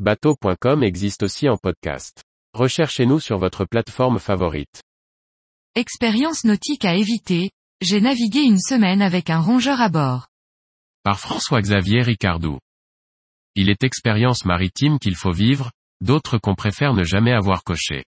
Bateau.com existe aussi en podcast. Recherchez-nous sur votre plateforme favorite. Expérience nautique à éviter, j'ai navigué une semaine avec un rongeur à bord. Par François-Xavier Ricardou. Il est expérience maritime qu'il faut vivre, d'autres qu'on préfère ne jamais avoir coché.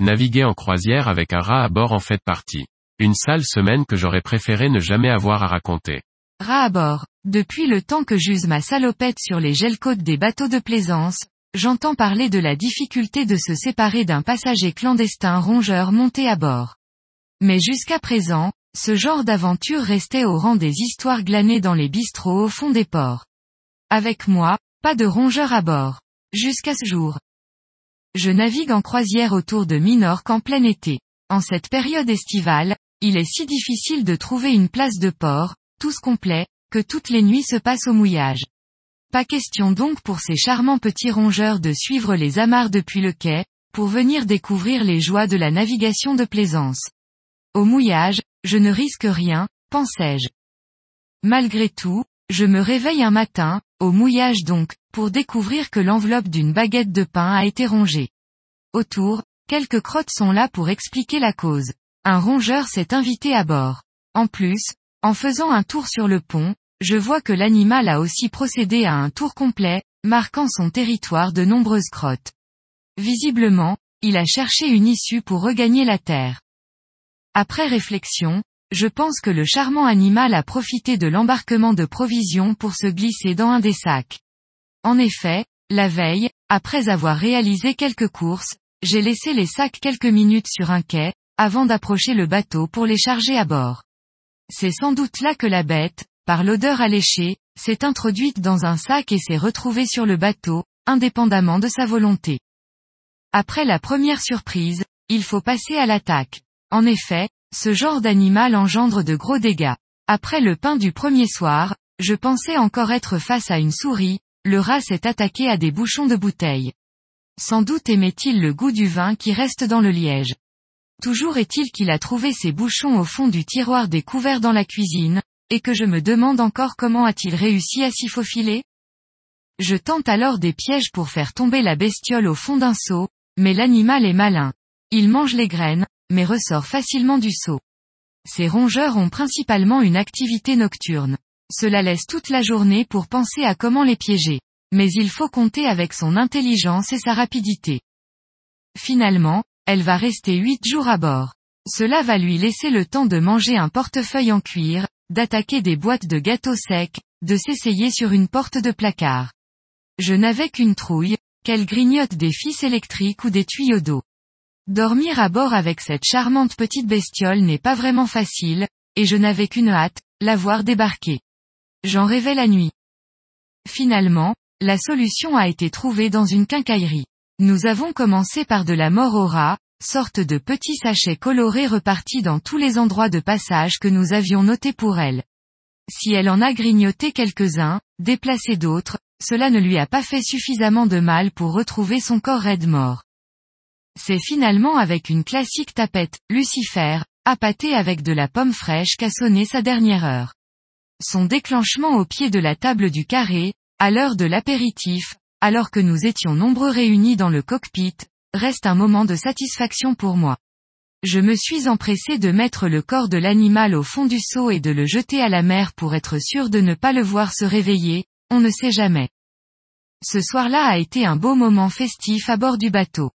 Naviguer en croisière avec un rat à bord en fait partie. Une sale semaine que j'aurais préféré ne jamais avoir à raconter. À bord. Depuis le temps que j'use ma salopette sur les gel-côtes des bateaux de plaisance, j'entends parler de la difficulté de se séparer d'un passager clandestin rongeur monté à bord. Mais jusqu'à présent, ce genre d'aventure restait au rang des histoires glanées dans les bistrots au fond des ports. Avec moi, pas de rongeur à bord. Jusqu'à ce jour. Je navigue en croisière autour de Minorque en plein été. En cette période estivale, il est si difficile de trouver une place de port, tous complets, que toutes les nuits se passent au mouillage. Pas question donc pour ces charmants petits rongeurs de suivre les amarres depuis le quai, pour venir découvrir les joies de la navigation de plaisance. Au mouillage, je ne risque rien, pensais-je. Malgré tout, je me réveille un matin, au mouillage donc, pour découvrir que l'enveloppe d'une baguette de pain a été rongée. Autour, quelques crottes sont là pour expliquer la cause. Un rongeur s'est invité à bord. En plus, en faisant un tour sur le pont, je vois que l'animal a aussi procédé à un tour complet, marquant son territoire de nombreuses crottes. Visiblement, il a cherché une issue pour regagner la terre. Après réflexion, je pense que le charmant animal a profité de l'embarquement de provisions pour se glisser dans un des sacs. En effet, la veille, après avoir réalisé quelques courses, j'ai laissé les sacs quelques minutes sur un quai, avant d'approcher le bateau pour les charger à bord. C'est sans doute là que la bête, par l'odeur alléchée, s'est introduite dans un sac et s'est retrouvée sur le bateau, indépendamment de sa volonté. Après la première surprise, il faut passer à l'attaque. En effet, ce genre d'animal engendre de gros dégâts. Après le pain du premier soir, je pensais encore être face à une souris, le rat s'est attaqué à des bouchons de bouteille. Sans doute aimait-il le goût du vin qui reste dans le liège. Toujours est-il qu'il a trouvé ces bouchons au fond du tiroir des couverts dans la cuisine, et que je me demande encore comment a-t-il réussi à s'y faufiler? Je tente alors des pièges pour faire tomber la bestiole au fond d'un seau, mais l'animal est malin. Il mange les graines, mais ressort facilement du seau. Ces rongeurs ont principalement une activité nocturne. Cela laisse toute la journée pour penser à comment les piéger. Mais il faut compter avec son intelligence et sa rapidité. Finalement, elle va rester huit jours à bord. Cela va lui laisser le temps de manger un portefeuille en cuir, d'attaquer des boîtes de gâteaux secs, de s'essayer sur une porte de placard. Je n'avais qu'une trouille, qu'elle grignote des fils électriques ou des tuyaux d'eau. Dormir à bord avec cette charmante petite bestiole n'est pas vraiment facile, et je n'avais qu'une hâte, la voir débarquer. J'en rêvais la nuit. Finalement, la solution a été trouvée dans une quincaillerie. Nous avons commencé par de la rat, sorte de petits sachets colorés repartis dans tous les endroits de passage que nous avions notés pour elle. Si elle en a grignoté quelques-uns, déplacé d'autres, cela ne lui a pas fait suffisamment de mal pour retrouver son corps raide mort. C'est finalement avec une classique tapette, Lucifer, appâtée avec de la pomme fraîche qu'a sonné sa dernière heure. Son déclenchement au pied de la table du carré, à l'heure de l'apéritif, alors que nous étions nombreux réunis dans le cockpit, reste un moment de satisfaction pour moi. Je me suis empressé de mettre le corps de l'animal au fond du seau et de le jeter à la mer pour être sûr de ne pas le voir se réveiller, on ne sait jamais. Ce soir-là a été un beau moment festif à bord du bateau.